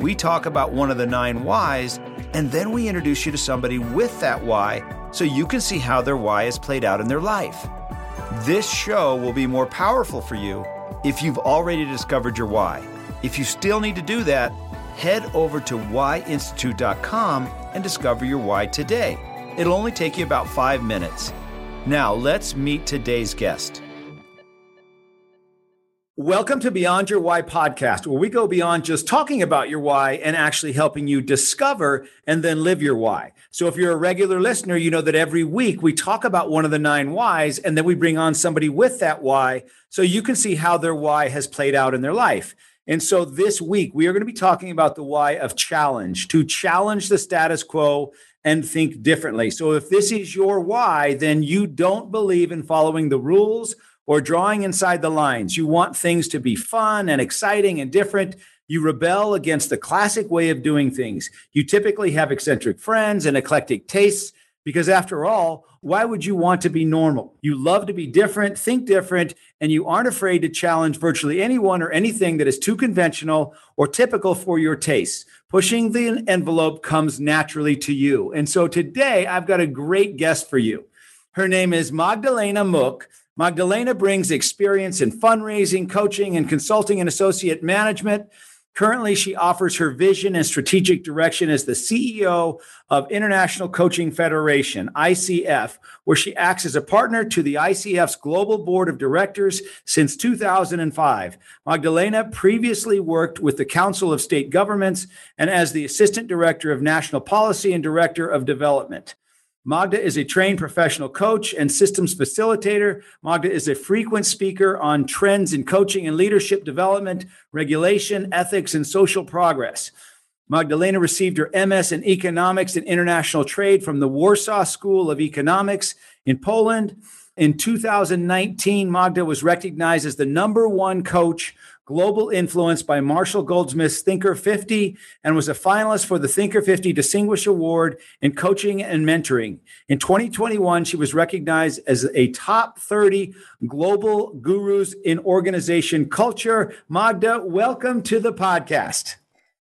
we talk about one of the nine whys, and then we introduce you to somebody with that why so you can see how their why is played out in their life. This show will be more powerful for you if you've already discovered your why. If you still need to do that, head over to whyinstitute.com and discover your why today. It'll only take you about five minutes. Now, let's meet today's guest. Welcome to Beyond Your Why podcast, where we go beyond just talking about your why and actually helping you discover and then live your why. So, if you're a regular listener, you know that every week we talk about one of the nine whys and then we bring on somebody with that why so you can see how their why has played out in their life. And so, this week we are going to be talking about the why of challenge to challenge the status quo and think differently. So, if this is your why, then you don't believe in following the rules or drawing inside the lines. You want things to be fun and exciting and different. You rebel against the classic way of doing things. You typically have eccentric friends and eclectic tastes because, after all, why would you want to be normal? You love to be different, think different, and you aren't afraid to challenge virtually anyone or anything that is too conventional or typical for your tastes. Pushing the envelope comes naturally to you. And so today, I've got a great guest for you. Her name is Magdalena Mook. Magdalena brings experience in fundraising, coaching, and consulting and associate management. Currently, she offers her vision and strategic direction as the CEO of International Coaching Federation, ICF, where she acts as a partner to the ICF's Global Board of Directors since 2005. Magdalena previously worked with the Council of State Governments and as the Assistant Director of National Policy and Director of Development. Magda is a trained professional coach and systems facilitator. Magda is a frequent speaker on trends in coaching and leadership development, regulation, ethics, and social progress. Magdalena received her MS in economics and international trade from the Warsaw School of Economics in Poland. In 2019, Magda was recognized as the number one coach Global Influence by Marshall Goldsmith's Thinker 50 and was a finalist for the Thinker 50 Distinguished Award in Coaching and Mentoring. In 2021, she was recognized as a top 30 global gurus in organization culture. Magda, welcome to the podcast.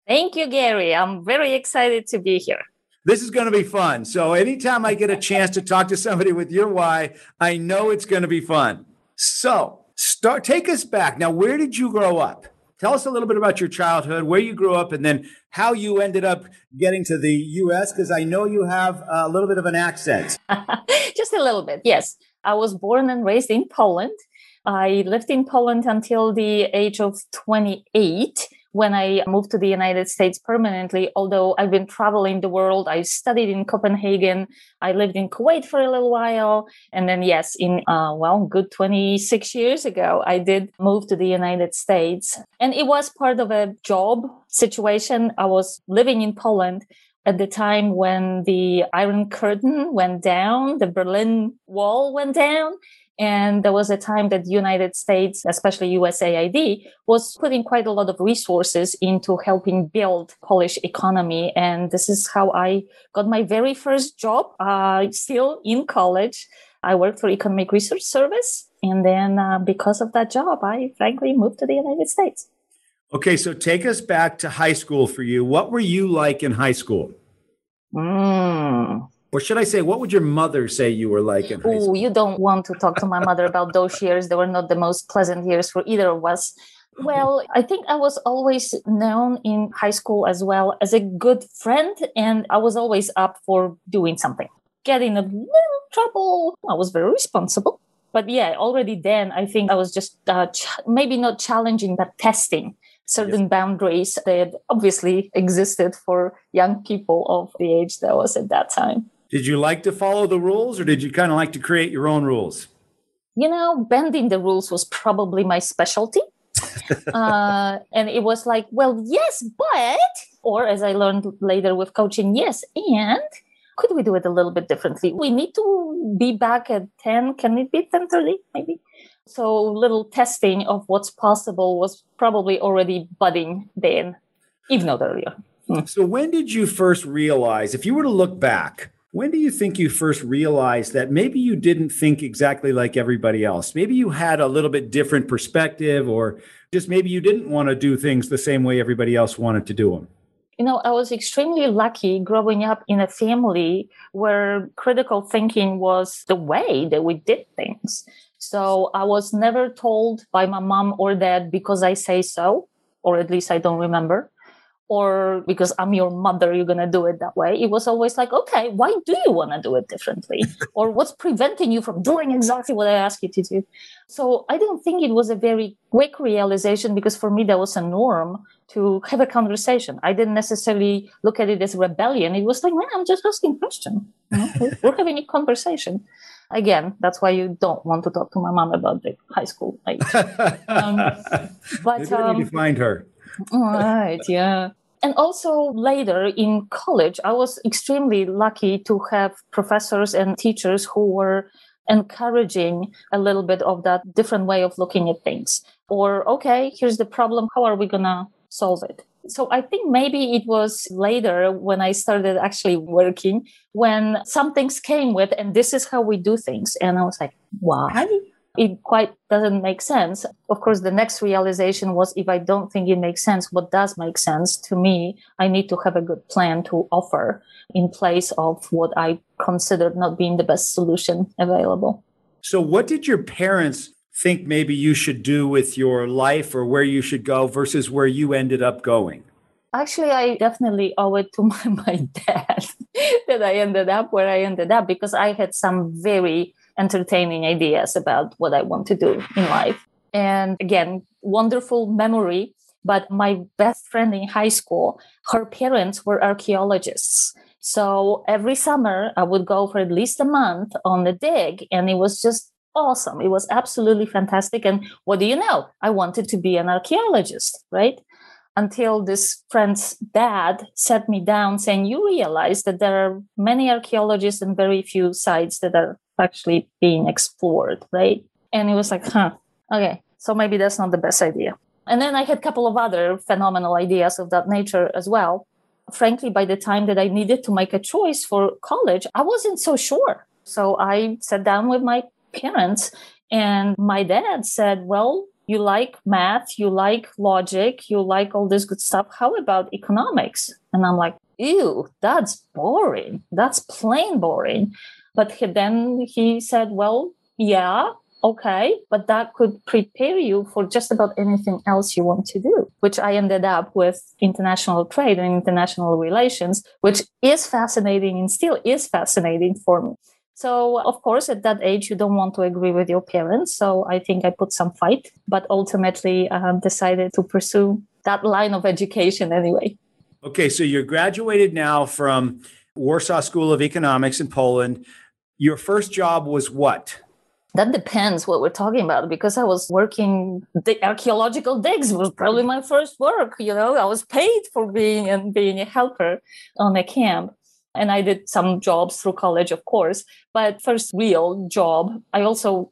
Thank you, Gary. I'm very excited to be here. This is going to be fun. So, anytime I get a chance to talk to somebody with your why, I know it's going to be fun. So, Start take us back. Now, where did you grow up? Tell us a little bit about your childhood, where you grew up, and then how you ended up getting to the US, because I know you have a little bit of an accent. Just a little bit, yes. I was born and raised in Poland. I lived in Poland until the age of 28 when I moved to the United States permanently, although I've been traveling the world, I studied in Copenhagen, I lived in Kuwait for a little while. And then, yes, in, uh, well, good 26 years ago, I did move to the United States. And it was part of a job situation. I was living in Poland at the time when the Iron Curtain went down, the Berlin Wall went down. And there was a time that the United States, especially USAID, was putting quite a lot of resources into helping build Polish economy. And this is how I got my very first job, uh, still in college. I worked for Economic Research Service. And then uh, because of that job, I frankly moved to the United States. Okay, so take us back to high school for you. What were you like in high school? Mm, or should I say, what would your mother say you were like in high school? you don't want to talk to my mother about those years. They were not the most pleasant years for either of us. Well, I think I was always known in high school as well as a good friend, and I was always up for doing something. Getting a little trouble, I was very responsible. But yeah, already then, I think I was just uh, ch- maybe not challenging, but testing certain yes. boundaries that obviously existed for young people of the age that was at that time. Did you like to follow the rules or did you kind of like to create your own rules? You know, bending the rules was probably my specialty. uh, and it was like, well, yes, but, or as I learned later with coaching, yes, and could we do it a little bit differently? We need to be back at 10. Can it be 10.30 maybe? So little testing of what's possible was probably already budding then, if not earlier. Hmm. So when did you first realize, if you were to look back, when do you think you first realized that maybe you didn't think exactly like everybody else? Maybe you had a little bit different perspective, or just maybe you didn't want to do things the same way everybody else wanted to do them? You know, I was extremely lucky growing up in a family where critical thinking was the way that we did things. So I was never told by my mom or dad because I say so, or at least I don't remember or because I'm your mother, you're going to do it that way. It was always like, okay, why do you want to do it differently? or what's preventing you from doing exactly what I ask you to do? So I don't think it was a very quick realization because for me, that was a norm to have a conversation. I didn't necessarily look at it as rebellion. It was like, man, I'm just asking question. You know? We're having a conversation. Again, that's why you don't want to talk to my mom about the high school age. Um, but um, to find her. right, yeah. And also later in college, I was extremely lucky to have professors and teachers who were encouraging a little bit of that different way of looking at things. Or, okay, here's the problem. How are we going to solve it? So I think maybe it was later when I started actually working when some things came with, and this is how we do things. And I was like, why? it quite doesn't make sense. Of course, the next realization was if I don't think it makes sense, what does make sense to me, I need to have a good plan to offer in place of what I considered not being the best solution available. So, what did your parents think maybe you should do with your life or where you should go versus where you ended up going? Actually, I definitely owe it to my, my dad that I ended up where I ended up because I had some very entertaining ideas about what I want to do in life. And again, wonderful memory. But my best friend in high school, her parents were archaeologists. So every summer I would go for at least a month on the dig and it was just awesome. It was absolutely fantastic. And what do you know? I wanted to be an archaeologist, right? Until this friend's dad sat me down saying, You realize that there are many archaeologists and very few sites that are actually being explored, right? And it was like, huh, okay, so maybe that's not the best idea. And then I had a couple of other phenomenal ideas of that nature as well. Frankly, by the time that I needed to make a choice for college, I wasn't so sure. So I sat down with my parents, and my dad said, Well, you like math, you like logic, you like all this good stuff. How about economics? And I'm like, Ew, that's boring. That's plain boring. But he, then he said, well, yeah, okay, but that could prepare you for just about anything else you want to do, which I ended up with international trade and international relations, which is fascinating and still is fascinating for me. So, of course, at that age, you don't want to agree with your parents. So, I think I put some fight, but ultimately uh, decided to pursue that line of education anyway. Okay, so you're graduated now from Warsaw School of Economics in Poland. Your first job was what? That depends what we're talking about because I was working the archaeological digs was probably my first work. You know, I was paid for being and being a helper on a camp. And I did some jobs through college, of course. But first real job, I also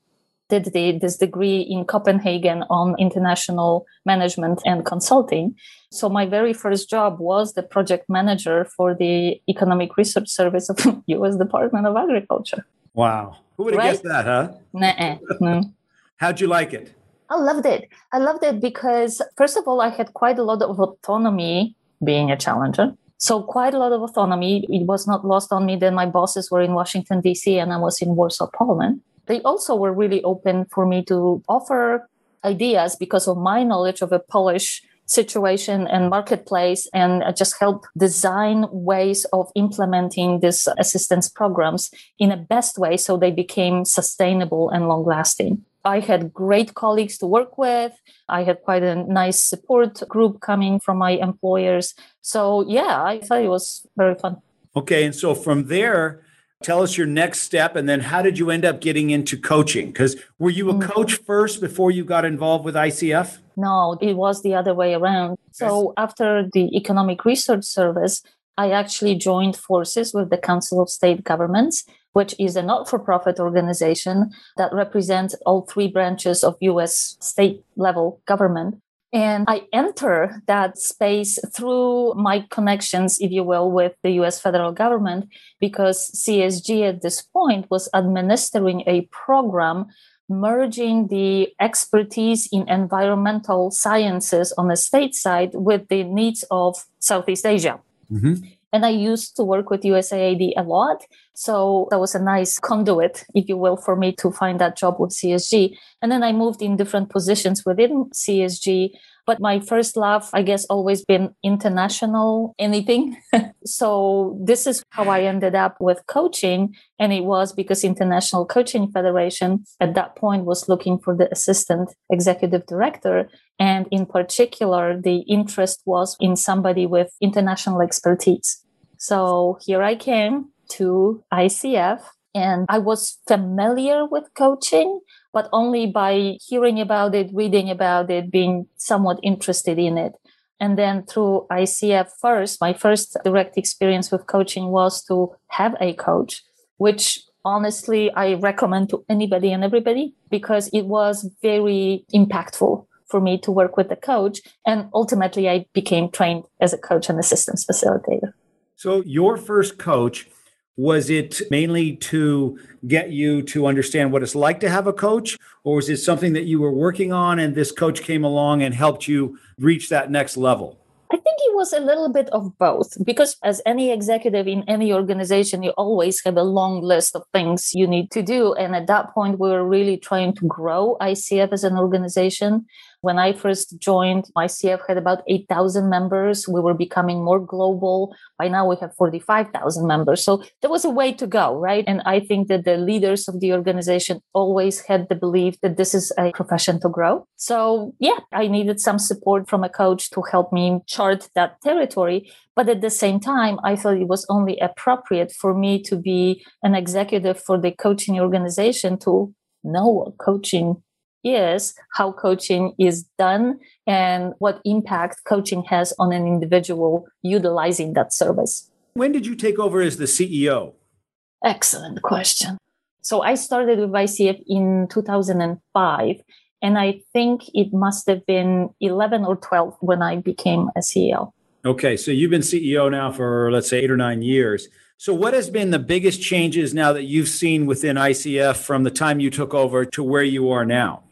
did the, this degree in Copenhagen on international management and consulting. So my very first job was the project manager for the Economic Research Service of U.S. Department of Agriculture. Wow, who would have right? guessed that, huh? Nuh-uh. no. Mm. How'd you like it? I loved it. I loved it because first of all, I had quite a lot of autonomy being a challenger. So quite a lot of autonomy. It was not lost on me that my bosses were in Washington D.C. and I was in Warsaw, Poland they also were really open for me to offer ideas because of my knowledge of a Polish situation and marketplace and just help design ways of implementing these assistance programs in a best way so they became sustainable and long lasting. I had great colleagues to work with. I had quite a nice support group coming from my employers. So, yeah, I thought it was very fun. Okay. And so from there, tell us your next step and then how did you end up getting into coaching because were you a mm-hmm. coach first before you got involved with icf No, it was the other way around. So after the Economic Research Service, I actually joined forces with the Council of State Governments, which is a not for profit organization that represents all three branches of US state level government. And I enter that space through my connections, if you will, with the US federal government, because CSG at this point was administering a program merging the expertise in environmental sciences on the state side with the needs of Southeast Asia. Mm-hmm. And I used to work with USAID a lot. So that was a nice conduit, if you will, for me to find that job with CSG. And then I moved in different positions within CSG. But my first love, I guess, always been international anything. so this is how I ended up with coaching. And it was because International Coaching Federation at that point was looking for the assistant executive director. And in particular, the interest was in somebody with international expertise. So here I came to ICF and I was familiar with coaching, but only by hearing about it, reading about it, being somewhat interested in it. And then through ICF first, my first direct experience with coaching was to have a coach, which honestly I recommend to anybody and everybody because it was very impactful for me to work with the coach. And ultimately, I became trained as a coach and a systems facilitator. So, your first coach, was it mainly to get you to understand what it's like to have a coach, or was it something that you were working on and this coach came along and helped you reach that next level? I think it was a little bit of both because, as any executive in any organization, you always have a long list of things you need to do. And at that point, we were really trying to grow ICF as an organization. When I first joined, ICF had about 8,000 members. We were becoming more global. By now, we have 45,000 members. So there was a way to go, right? And I think that the leaders of the organization always had the belief that this is a profession to grow. So, yeah, I needed some support from a coach to help me chart that territory. But at the same time, I thought it was only appropriate for me to be an executive for the coaching organization to know what coaching is, how coaching is done, and what impact coaching has on an individual utilizing that service. When did you take over as the CEO? Excellent question. So I started with ICF in 2005, and I think it must have been 11 or 12 when I became a CEO. Okay, so you've been CEO now for let's say eight or nine years. So, what has been the biggest changes now that you've seen within ICF from the time you took over to where you are now?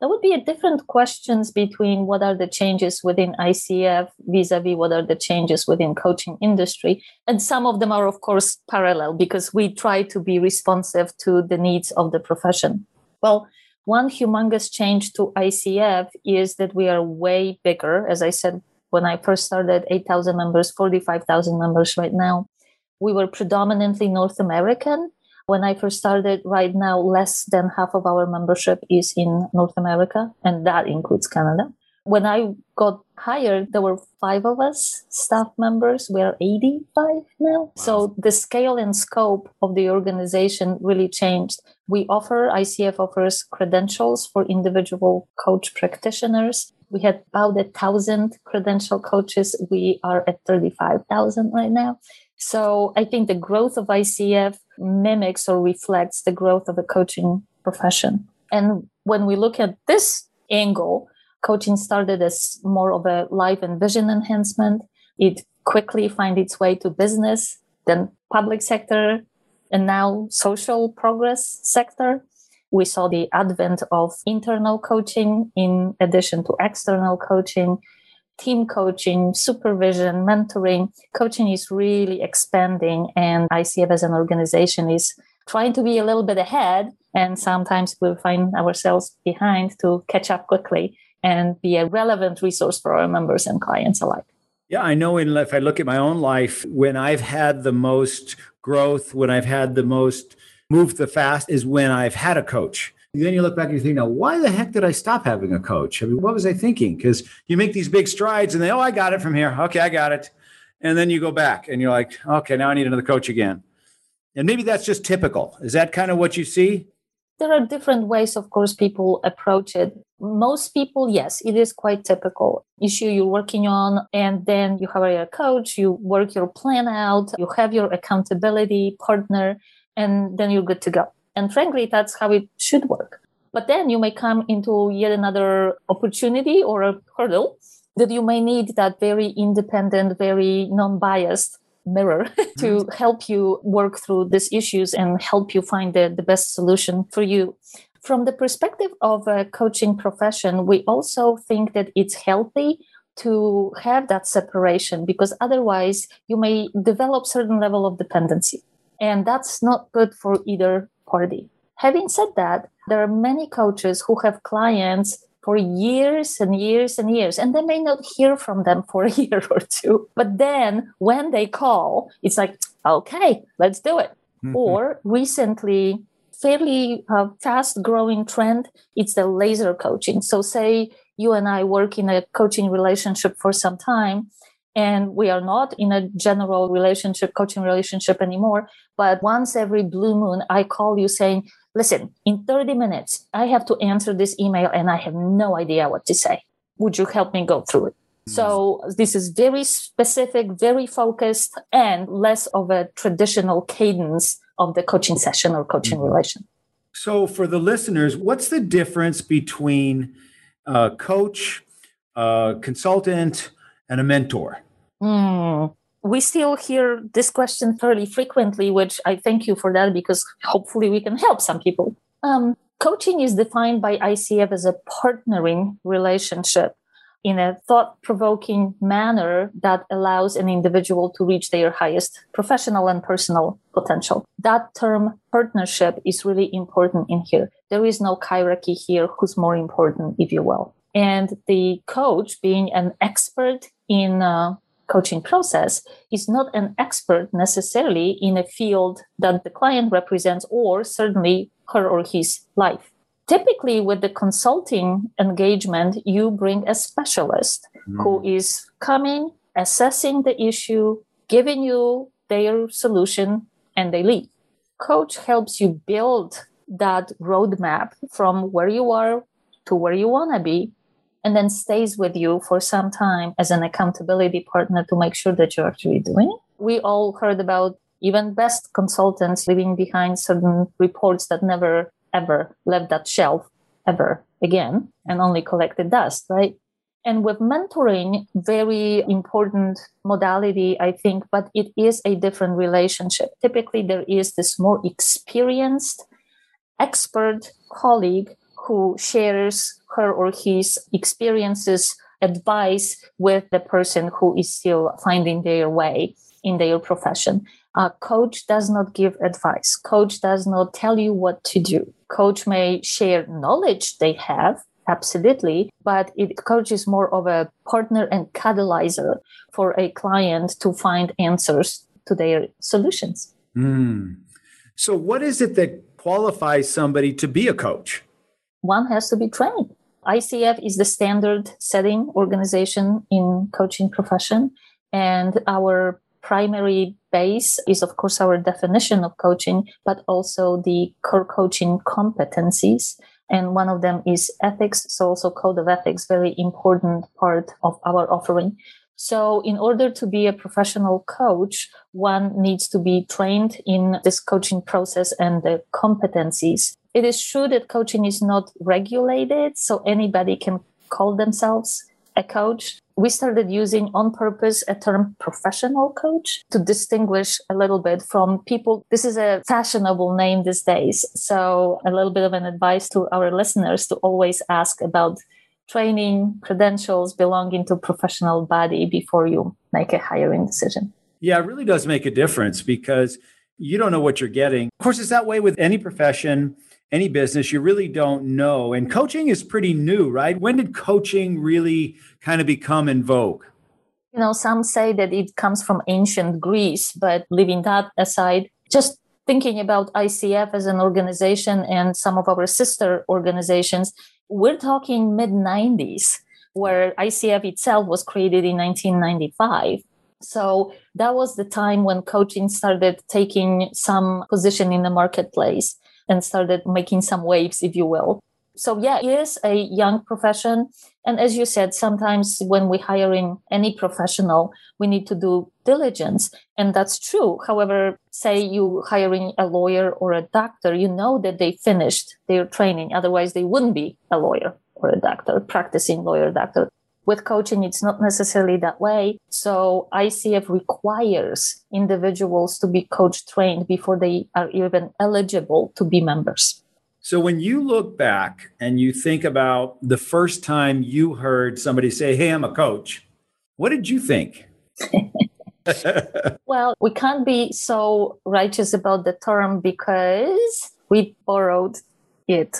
There would be a different questions between what are the changes within ICF vis-a-vis what are the changes within coaching industry. And some of them are, of course, parallel because we try to be responsive to the needs of the profession. Well, one humongous change to ICF is that we are way bigger. As I said, when I first started, 8,000 members, 45,000 members right now. We were predominantly North American when I first started, right now, less than half of our membership is in North America, and that includes Canada. When I got hired, there were five of us staff members. We are 85 now. Wow. So the scale and scope of the organization really changed. We offer, ICF offers credentials for individual coach practitioners. We had about a thousand credential coaches. We are at 35,000 right now. So I think the growth of ICF mimics or reflects the growth of the coaching profession. And when we look at this angle, coaching started as more of a life and vision enhancement. It quickly find its way to business, then public sector, and now social progress sector. We saw the advent of internal coaching in addition to external coaching team coaching, supervision, mentoring. Coaching is really expanding, and ICF as an organization is trying to be a little bit ahead. And sometimes we find ourselves behind to catch up quickly and be a relevant resource for our members and clients alike. Yeah, I know. In, if I look at my own life, when I've had the most growth, when I've had the most move the fast, is when I've had a coach then you look back and you think, now, why the heck did I stop having a coach? I mean, what was I thinking? Because you make these big strides and they, oh, I got it from here. Okay, I got it. And then you go back and you're like, okay, now I need another coach again. And maybe that's just typical. Is that kind of what you see? there are different ways, of course, people approach it. Most people, yes, it is quite typical issue you're working on. And then you hire a coach, you work your plan out, you have your accountability partner, and then you're good to go. And frankly, that's how it should work. But then you may come into yet another opportunity or a hurdle that you may need that very independent, very non biased mirror to mm-hmm. help you work through these issues and help you find the, the best solution for you. From the perspective of a coaching profession, we also think that it's healthy to have that separation because otherwise you may develop certain level of dependency and that's not good for either party having said that there are many coaches who have clients for years and years and years. And they may not hear from them for a year or two. But then when they call, it's like, okay, let's do it. Mm-hmm. Or recently, fairly uh, fast growing trend, it's the laser coaching. So, say you and I work in a coaching relationship for some time, and we are not in a general relationship, coaching relationship anymore. But once every blue moon, I call you saying, listen, in 30 minutes, I have to answer this email and I have no idea what to say. Would you help me go through it? Mm-hmm. So this is very specific, very focused, and less of a traditional cadence of the coaching session or coaching mm-hmm. relation. So for the listeners, what's the difference between a coach, a consultant, and a mentor? Mm we still hear this question fairly frequently, which I thank you for that because hopefully we can help some people. Um, coaching is defined by ICF as a partnering relationship in a thought provoking manner that allows an individual to reach their highest professional and personal potential. That term partnership is really important in here. There is no hierarchy here who's more important, if you will. And the coach being an expert in uh, coaching process is not an expert necessarily in a field that the client represents or certainly her or his life. Typically, with the consulting engagement, you bring a specialist mm. who is coming, assessing the issue, giving you their solution, and they leave. Coach helps you build that roadmap from where you are to where you want to be and then stays with you for some time as an accountability partner to make sure that you're actually doing it. We all heard about even best consultants leaving behind certain reports that never ever left that shelf ever again and only collected dust, right? And with mentoring, very important modality, I think, but it is a different relationship. Typically, there is this more experienced expert colleague who shares her or his experiences, advice with the person who is still finding their way in their profession. A coach does not give advice. Coach does not tell you what to do. Coach may share knowledge they have, absolutely, but it coach is more of a partner and catalyzer for a client to find answers to their solutions. Mm. So, what is it that qualifies somebody to be a coach? One has to be trained. ICF is the standard setting organization in coaching profession. And our primary base is, of course, our definition of coaching, but also the core coaching competencies. And one of them is ethics. So also code of ethics, very important part of our offering. So in order to be a professional coach, one needs to be trained in this coaching process and the competencies it is true that coaching is not regulated, so anybody can call themselves a coach. We started using on purpose a term professional coach to distinguish a little bit from people. This is a fashionable name these days. So, a little bit of an advice to our listeners to always ask about training, credentials belonging to professional body before you make a hiring decision. Yeah, it really does make a difference because you don't know what you're getting. Of course, it's that way with any profession any business, you really don't know. And coaching is pretty new, right? When did coaching really kind of become in vogue? You know, some say that it comes from ancient Greece, but leaving that aside, just thinking about ICF as an organization and some of our sister organizations, we're talking mid 90s, where ICF itself was created in 1995. So that was the time when coaching started taking some position in the marketplace. And started making some waves, if you will. So yeah, it is a young profession. And as you said, sometimes when we hiring any professional, we need to do diligence. And that's true. However, say you hiring a lawyer or a doctor, you know that they finished their training. Otherwise they wouldn't be a lawyer or a doctor, practicing lawyer, doctor. With coaching, it's not necessarily that way. So ICF requires individuals to be coach trained before they are even eligible to be members. So when you look back and you think about the first time you heard somebody say, Hey, I'm a coach, what did you think? well, we can't be so righteous about the term because we borrowed it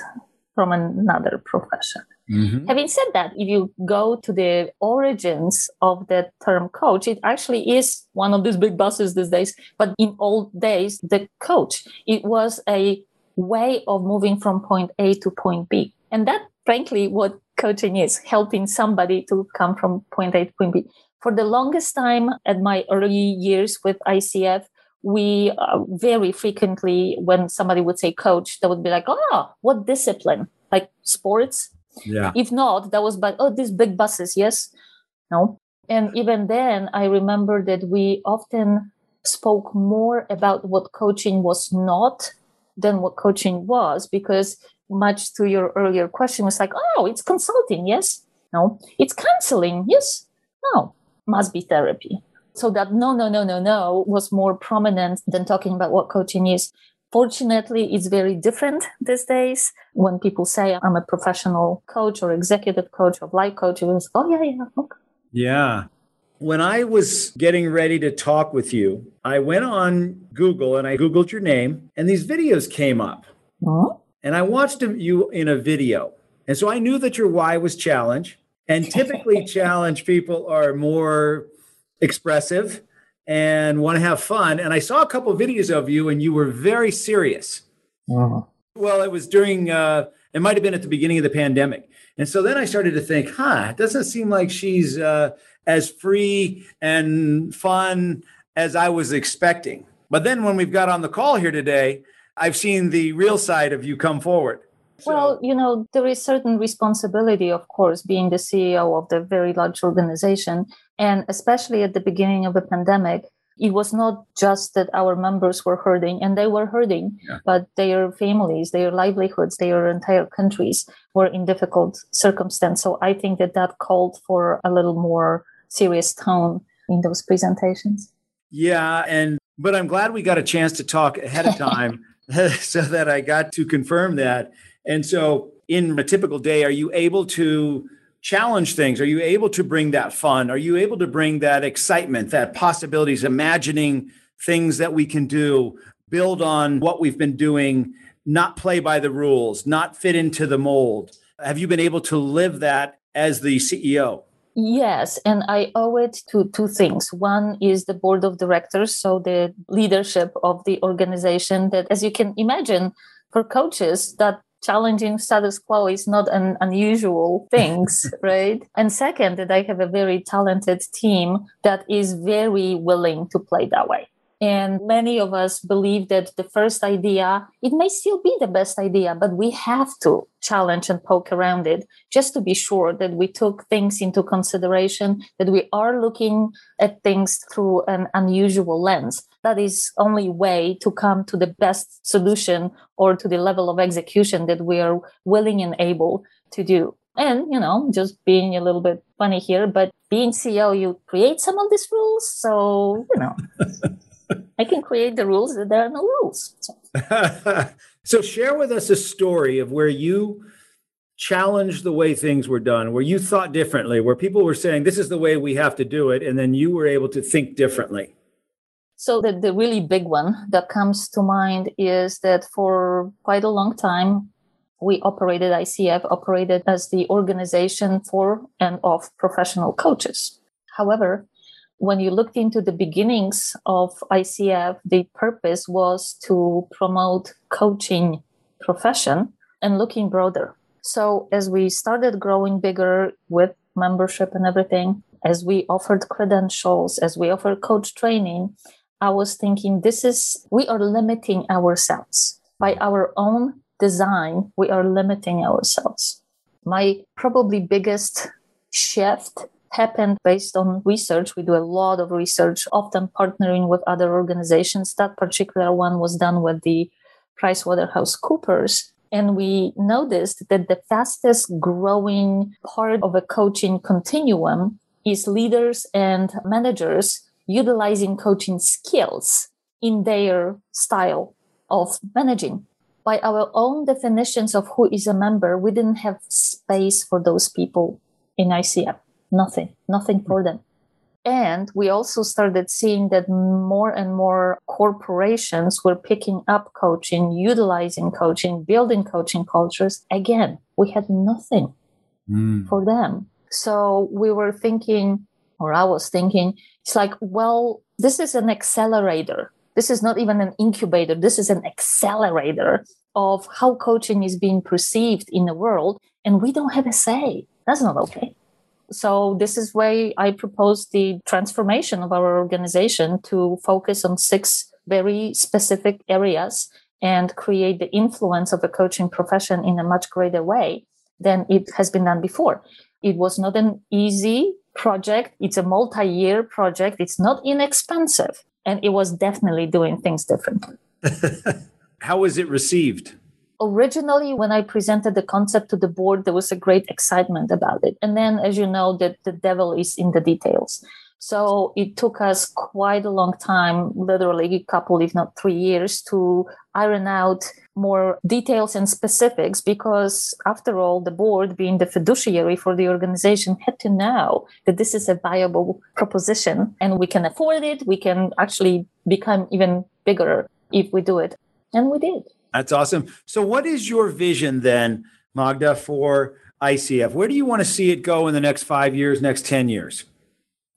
from another profession. Mm-hmm. Having said that, if you go to the origins of the term coach, it actually is one of these big buses these days. But in old days, the coach, it was a way of moving from point A to point B. And that, frankly, what coaching is helping somebody to come from point A to point B. For the longest time at my early years with ICF, we uh, very frequently, when somebody would say coach, they would be like, oh, what discipline? Like sports? Yeah. If not, that was but oh, these big buses, yes? No. And even then, I remember that we often spoke more about what coaching was not than what coaching was because much to your earlier question was like oh it's consulting yes no it's counseling yes no must be therapy so that no no no no no was more prominent than talking about what coaching is fortunately it's very different these days when people say i'm a professional coach or executive coach or life coach it was oh yeah yeah okay. yeah when I was getting ready to talk with you, I went on Google and I Googled your name, and these videos came up. Huh? And I watched you in a video. And so I knew that your why was challenge. And typically, challenge people are more expressive and want to have fun. And I saw a couple of videos of you, and you were very serious. Uh-huh. Well, it was during, uh, it might have been at the beginning of the pandemic. And so then I started to think, huh, it doesn't seem like she's uh, as free and fun as I was expecting. But then when we've got on the call here today, I've seen the real side of you come forward. So. Well, you know, there is certain responsibility, of course, being the CEO of the very large organization. And especially at the beginning of the pandemic, it was not just that our members were hurting and they were hurting, yeah. but their families, their livelihoods, their entire countries were in difficult circumstance. So I think that that called for a little more serious tone in those presentations. Yeah, and but I'm glad we got a chance to talk ahead of time so that I got to confirm that. And so in a typical day, are you able to challenge things? Are you able to bring that fun? Are you able to bring that excitement, that possibilities, imagining things that we can do, build on what we've been doing, not play by the rules, not fit into the mold? Have you been able to live that as the CEO? Yes, and I owe it to two things. One is the board of directors, so the leadership of the organization that, as you can imagine, for coaches, that challenging status quo is not an unusual things, right? And second, that I have a very talented team that is very willing to play that way. And many of us believe that the first idea, it may still be the best idea, but we have to challenge and poke around it just to be sure that we took things into consideration, that we are looking at things through an unusual lens. That is only way to come to the best solution or to the level of execution that we are willing and able to do. And, you know, just being a little bit funny here, but being CEO, you create some of these rules. So, you know. I can create the rules that there are no rules. So. so share with us a story of where you challenged the way things were done, where you thought differently, where people were saying this is the way we have to do it, and then you were able to think differently. So the, the really big one that comes to mind is that for quite a long time, we operated ICF operated as the organization for and of professional coaches. However, when you looked into the beginnings of ICF, the purpose was to promote coaching profession and looking broader. So as we started growing bigger with membership and everything, as we offered credentials, as we offered coach training, I was thinking this is, we are limiting ourselves. by our own design, we are limiting ourselves. My probably biggest shift happened based on research. We do a lot of research, often partnering with other organizations. That particular one was done with the PricewaterhouseCoopers. And we noticed that the fastest growing part of a coaching continuum is leaders and managers utilizing coaching skills in their style of managing. By our own definitions of who is a member, we didn't have space for those people in ICF. Nothing, nothing for them. And we also started seeing that more and more corporations were picking up coaching, utilizing coaching, building coaching cultures. Again, we had nothing mm. for them. So we were thinking, or I was thinking, it's like, well, this is an accelerator. This is not even an incubator. This is an accelerator of how coaching is being perceived in the world. And we don't have a say. That's not okay. So this is why I propose the transformation of our organization to focus on six very specific areas and create the influence of the coaching profession in a much greater way than it has been done before. It was not an easy project. It's a multi-year project. It's not inexpensive. And it was definitely doing things differently. How was it received? Originally when i presented the concept to the board there was a great excitement about it. And then as you know that the devil is in the details. So it took us quite a long time literally a couple if not three years to iron out more details and specifics because after all the board being the fiduciary for the organization had to know that this is a viable proposition and we can afford it. We can actually become even bigger if we do it. And we did that's awesome. So, what is your vision then, Magda, for ICF? Where do you want to see it go in the next five years, next 10 years?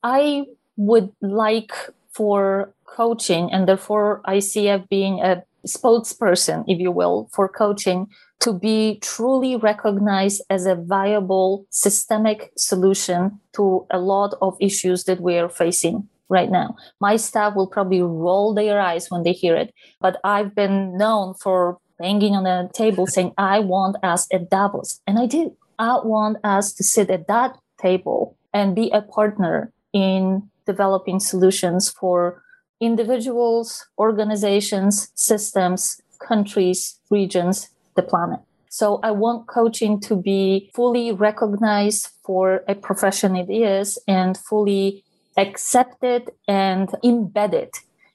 I would like for coaching and therefore ICF being a spokesperson, if you will, for coaching to be truly recognized as a viable systemic solution to a lot of issues that we are facing right now. My staff will probably roll their eyes when they hear it, but I've been known for banging on the table saying, I want us at Davos. And I do. I want us to sit at that table and be a partner in developing solutions for individuals, organizations, systems, countries, regions, the planet. So I want coaching to be fully recognized for a profession it is and fully accepted and embedded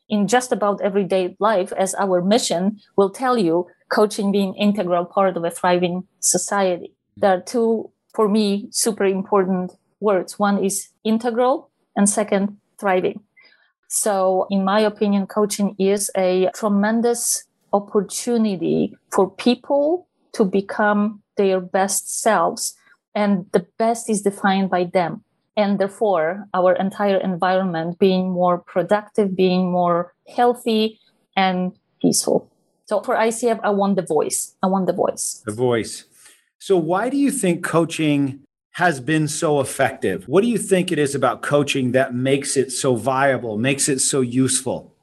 in just about everyday life as our mission will tell you coaching being integral part of a thriving society. Mm-hmm. There are two for me super important words. One is integral and second thriving. So in my opinion coaching is a tremendous opportunity for people to become their best selves and the best is defined by them and therefore our entire environment being more productive, being more healthy and peaceful. So for ICF, I want the voice. I want the voice. The voice. So why do you think coaching has been so effective? What do you think it is about coaching that makes it so viable, makes it so useful?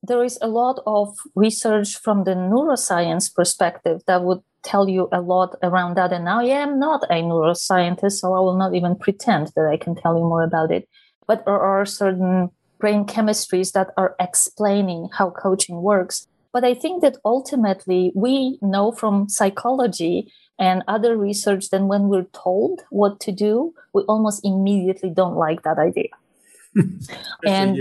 There is a lot of research from the neuroscience perspective that would tell you a lot around that. And now, yeah, I am not a neuroscientist, so I will not even pretend that I can tell you more about it. But there are certain brain chemistries that are explaining how coaching works. But I think that ultimately we know from psychology and other research that when we're told what to do, we almost immediately don't like that idea. and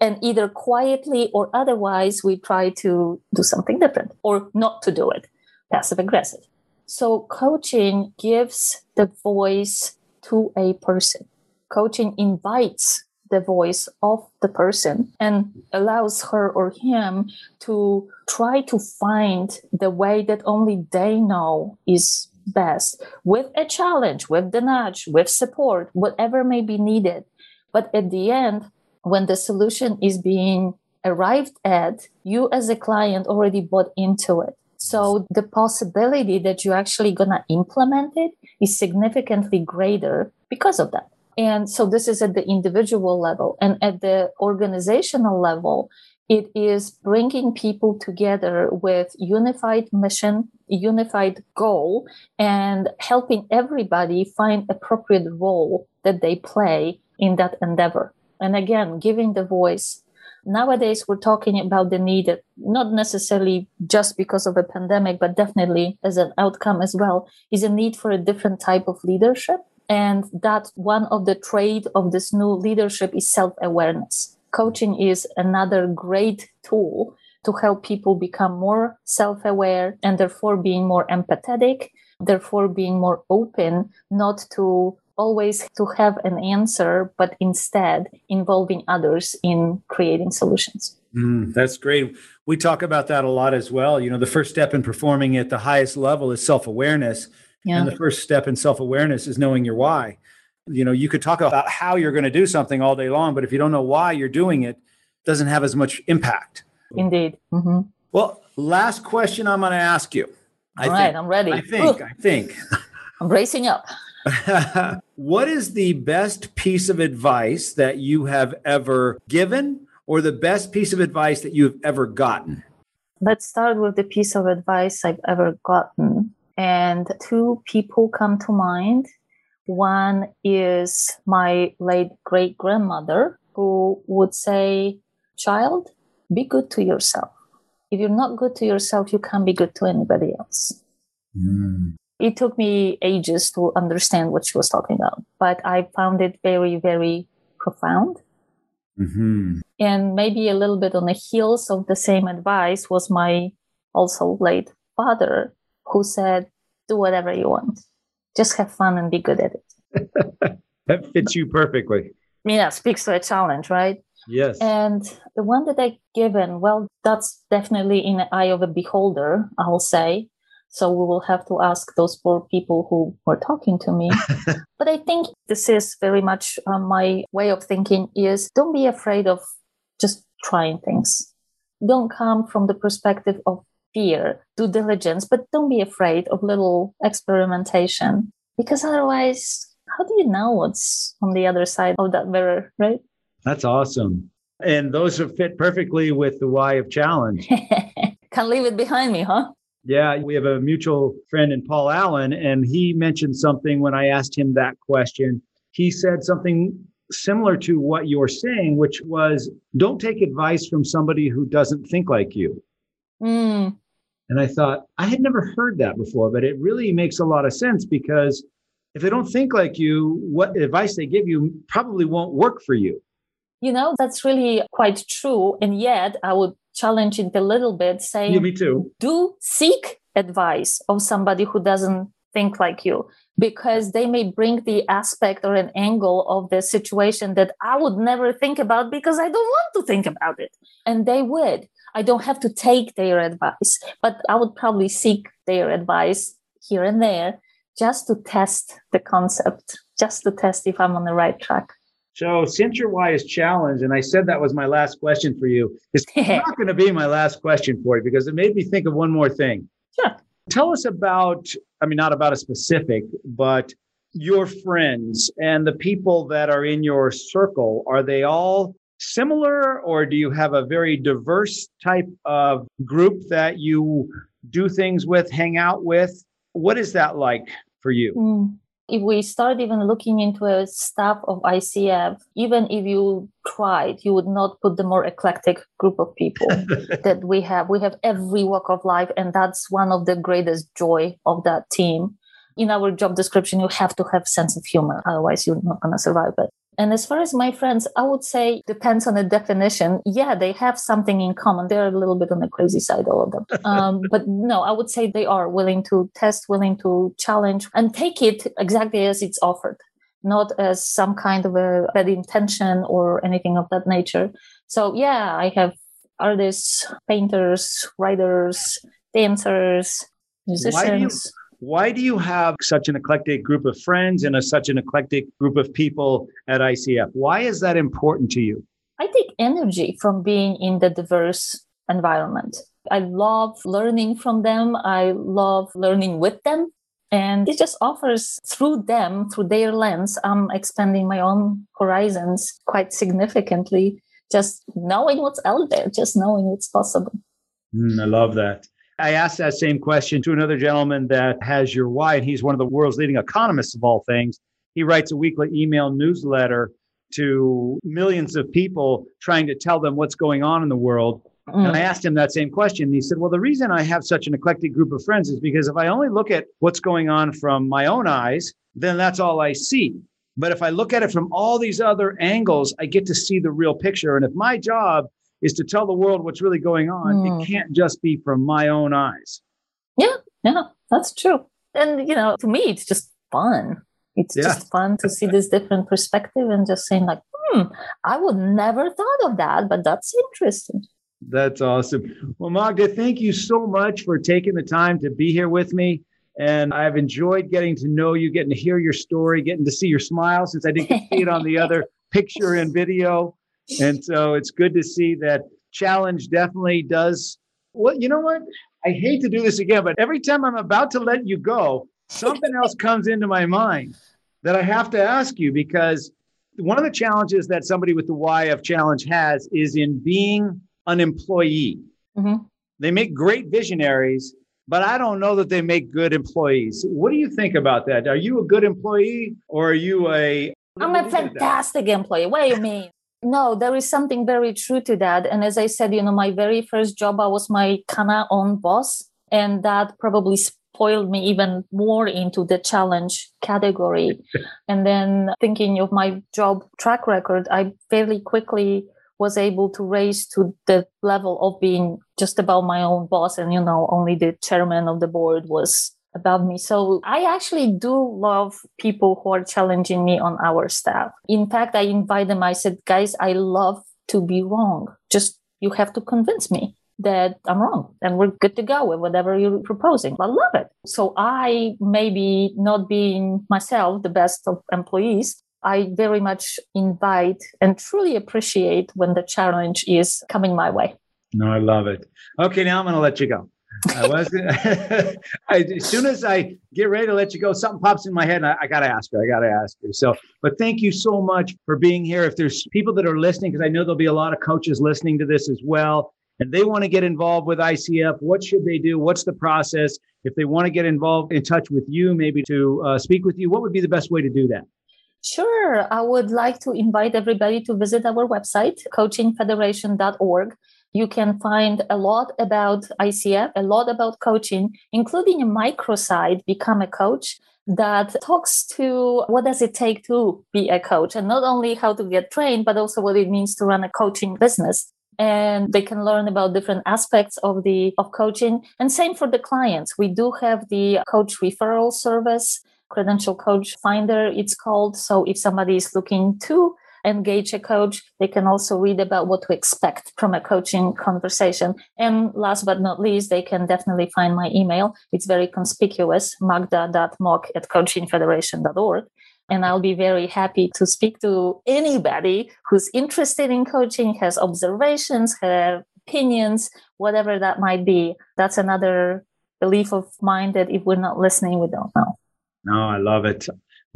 and either quietly or otherwise we try to do something different or not to do it passive aggressive. So coaching gives the voice to a person. Coaching invites the voice of the person and allows her or him to try to find the way that only they know is best with a challenge, with the nudge, with support, whatever may be needed. But at the end, when the solution is being arrived at, you as a client already bought into it. So the possibility that you're actually going to implement it is significantly greater because of that. And so this is at the individual level and at the organizational level. It is bringing people together with unified mission, unified goal, and helping everybody find appropriate role that they play in that endeavor. And again, giving the voice. Nowadays, we're talking about the need, not necessarily just because of a pandemic, but definitely as an outcome as well, is a need for a different type of leadership. And that one of the trait of this new leadership is self-awareness coaching is another great tool to help people become more self-aware and therefore being more empathetic therefore being more open not to always to have an answer but instead involving others in creating solutions. Mm, that's great. We talk about that a lot as well. You know the first step in performing at the highest level is self-awareness. Yeah. and the first step in self-awareness is knowing your why. You know you could talk about how you're going to do something all day long but if you don't know why you're doing it, it doesn't have as much impact. Indeed. Mm-hmm. well last question i'm going to ask you. All I right, think, i'm ready. I think Ooh. i think. I'm bracing up what is the best piece of advice that you have ever given or the best piece of advice that you've ever gotten let's start with the piece of advice i've ever gotten and two people come to mind one is my late great grandmother who would say, Child, be good to yourself. If you're not good to yourself, you can't be good to anybody else. Mm. It took me ages to understand what she was talking about, but I found it very, very profound. Mm-hmm. And maybe a little bit on the heels of the same advice was my also late father, who said, Do whatever you want just have fun and be good at it. that fits you perfectly. Yeah, speaks to a challenge, right? Yes. And the one that I given, well, that's definitely in the eye of a beholder, I'll say. So we will have to ask those poor people who were talking to me. but I think this is very much uh, my way of thinking is don't be afraid of just trying things. Don't come from the perspective of fear, due diligence, but don't be afraid of little experimentation because otherwise, how do you know what's on the other side of that mirror, right? That's awesome. And those fit perfectly with the why of challenge. Can't leave it behind me, huh? Yeah, we have a mutual friend in Paul Allen, and he mentioned something when I asked him that question. He said something similar to what you're saying, which was don't take advice from somebody who doesn't think like you. Mm. And I thought, I had never heard that before, but it really makes a lot of sense because if they don't think like you, what advice they give you probably won't work for you. You know, that's really quite true. And yet, I would challenge it a little bit, saying, yeah, me too. Do seek advice of somebody who doesn't think like you because they may bring the aspect or an angle of the situation that I would never think about because I don't want to think about it. And they would. I don't have to take their advice, but I would probably seek their advice here and there just to test the concept, just to test if I'm on the right track. So, since your why is challenged, and I said that was my last question for you, it's not going to be my last question for you because it made me think of one more thing. Sure. Tell us about, I mean, not about a specific, but your friends and the people that are in your circle. Are they all similar or do you have a very diverse type of group that you do things with, hang out with? What is that like for you? Mm. If we start even looking into a staff of ICF, even if you tried, you would not put the more eclectic group of people that we have. We have every walk of life, and that's one of the greatest joy of that team in our job description you have to have sense of humor otherwise you're not going to survive it and as far as my friends, I would say depends on the definition. Yeah, they have something in common. They're a little bit on the crazy side, all of them. Um, but no, I would say they are willing to test, willing to challenge and take it exactly as it's offered, not as some kind of a bad intention or anything of that nature. So yeah, I have artists, painters, writers, dancers, musicians why do you have such an eclectic group of friends and a, such an eclectic group of people at ICF? Why is that important to you? I take energy from being in the diverse environment. I love learning from them. I love learning with them. And it just offers through them, through their lens, I'm expanding my own horizons quite significantly. just knowing what's out there, just knowing it's possible. Mm, I love that. I asked that same question to another gentleman that has your why, and he's one of the world's leading economists of all things. He writes a weekly email newsletter to millions of people trying to tell them what's going on in the world. Mm. And I asked him that same question. And he said, Well, the reason I have such an eclectic group of friends is because if I only look at what's going on from my own eyes, then that's all I see. But if I look at it from all these other angles, I get to see the real picture. And if my job is to tell the world what's really going on, mm. it can't just be from my own eyes. Yeah, yeah, that's true. And, you know, to me, it's just fun. It's yeah. just fun to see this different perspective and just saying, like, hmm, I would never thought of that, but that's interesting. That's awesome. Well, Magda, thank you so much for taking the time to be here with me. And I've enjoyed getting to know you, getting to hear your story, getting to see your smile since I didn't see it on the other picture and video. And so it's good to see that challenge definitely does. Well, you know what? I hate to do this again, but every time I'm about to let you go, something else comes into my mind that I have to ask you because one of the challenges that somebody with the why of challenge has is in being an employee. Mm-hmm. They make great visionaries, but I don't know that they make good employees. What do you think about that? Are you a good employee or are you a I'm a fantastic employee. What do you mean? No, there is something very true to that. And as I said, you know, my very first job, I was my kana own boss. And that probably spoiled me even more into the challenge category. and then thinking of my job track record, I fairly quickly was able to raise to the level of being just about my own boss and you know only the chairman of the board was above me so i actually do love people who are challenging me on our staff in fact i invite them i said guys i love to be wrong just you have to convince me that I'm wrong and we're good to go with whatever you're proposing. I love it. So I maybe not being myself the best of employees, I very much invite and truly appreciate when the challenge is coming my way. No, I love it. Okay, now I'm going to let you go. I was I, as soon as I get ready to let you go, something pops in my head, and I, I got to ask you. I got to ask you. So, but thank you so much for being here. If there's people that are listening, because I know there'll be a lot of coaches listening to this as well, and they want to get involved with ICF, what should they do? What's the process? If they want to get involved, in touch with you, maybe to uh, speak with you, what would be the best way to do that? Sure. I would like to invite everybody to visit our website, coachingfederation.org. You can find a lot about ICF, a lot about coaching, including a microsite, Become a Coach, that talks to what does it take to be a coach and not only how to get trained, but also what it means to run a coaching business. And they can learn about different aspects of the of coaching. And same for the clients. We do have the coach referral service credential coach finder it's called. So if somebody is looking to engage a coach they can also read about what to expect from a coaching conversation and last but not least they can definitely find my email it's very conspicuous magda.mook at coachingfederation.org and I'll be very happy to speak to anybody who's interested in coaching, has observations, have opinions, whatever that might be. That's another belief of mine that if we're not listening, we don't know. No, I love it.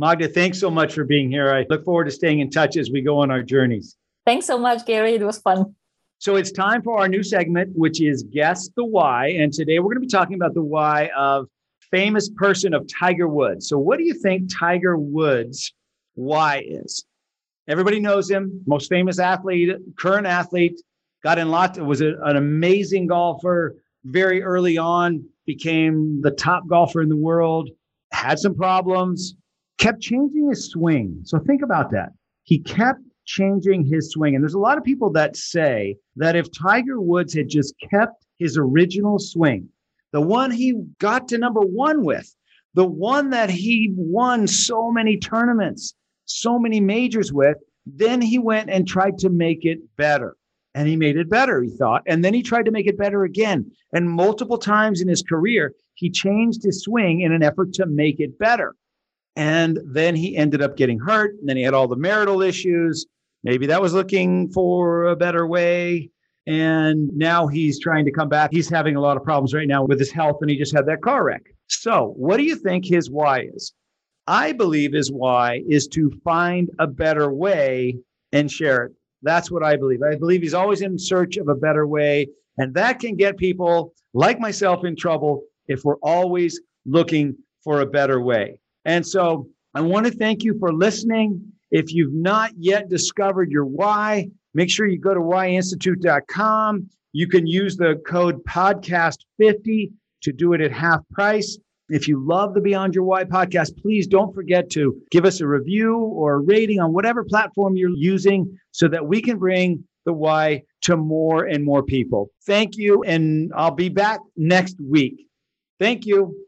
Magda, thanks so much for being here. I look forward to staying in touch as we go on our journeys. Thanks so much, Gary. It was fun. So it's time for our new segment, which is Guess the Why. And today we're going to be talking about the why of famous person of Tiger Woods. So what do you think Tiger Woods' why is? Everybody knows him, most famous athlete, current athlete, got in lots, was a, an amazing golfer very early on, became the top golfer in the world, had some problems, kept changing his swing. So think about that. He kept changing his swing. And there's a lot of people that say that if Tiger Woods had just kept his original swing, the one he got to number one with, the one that he won so many tournaments, so many majors with, then he went and tried to make it better. And he made it better, he thought. And then he tried to make it better again. And multiple times in his career, he changed his swing in an effort to make it better. And then he ended up getting hurt. And then he had all the marital issues. Maybe that was looking for a better way. And now he's trying to come back. He's having a lot of problems right now with his health, and he just had that car wreck. So, what do you think his why is? I believe his why is to find a better way and share it. That's what I believe. I believe he's always in search of a better way. And that can get people like myself in trouble if we're always looking for a better way. And so I want to thank you for listening. If you've not yet discovered your why, make sure you go to whyinstitute.com. You can use the code podcast50 to do it at half price. If you love the Beyond Your Why podcast, please don't forget to give us a review or a rating on whatever platform you're using so that we can bring the why to more and more people. Thank you. And I'll be back next week. Thank you.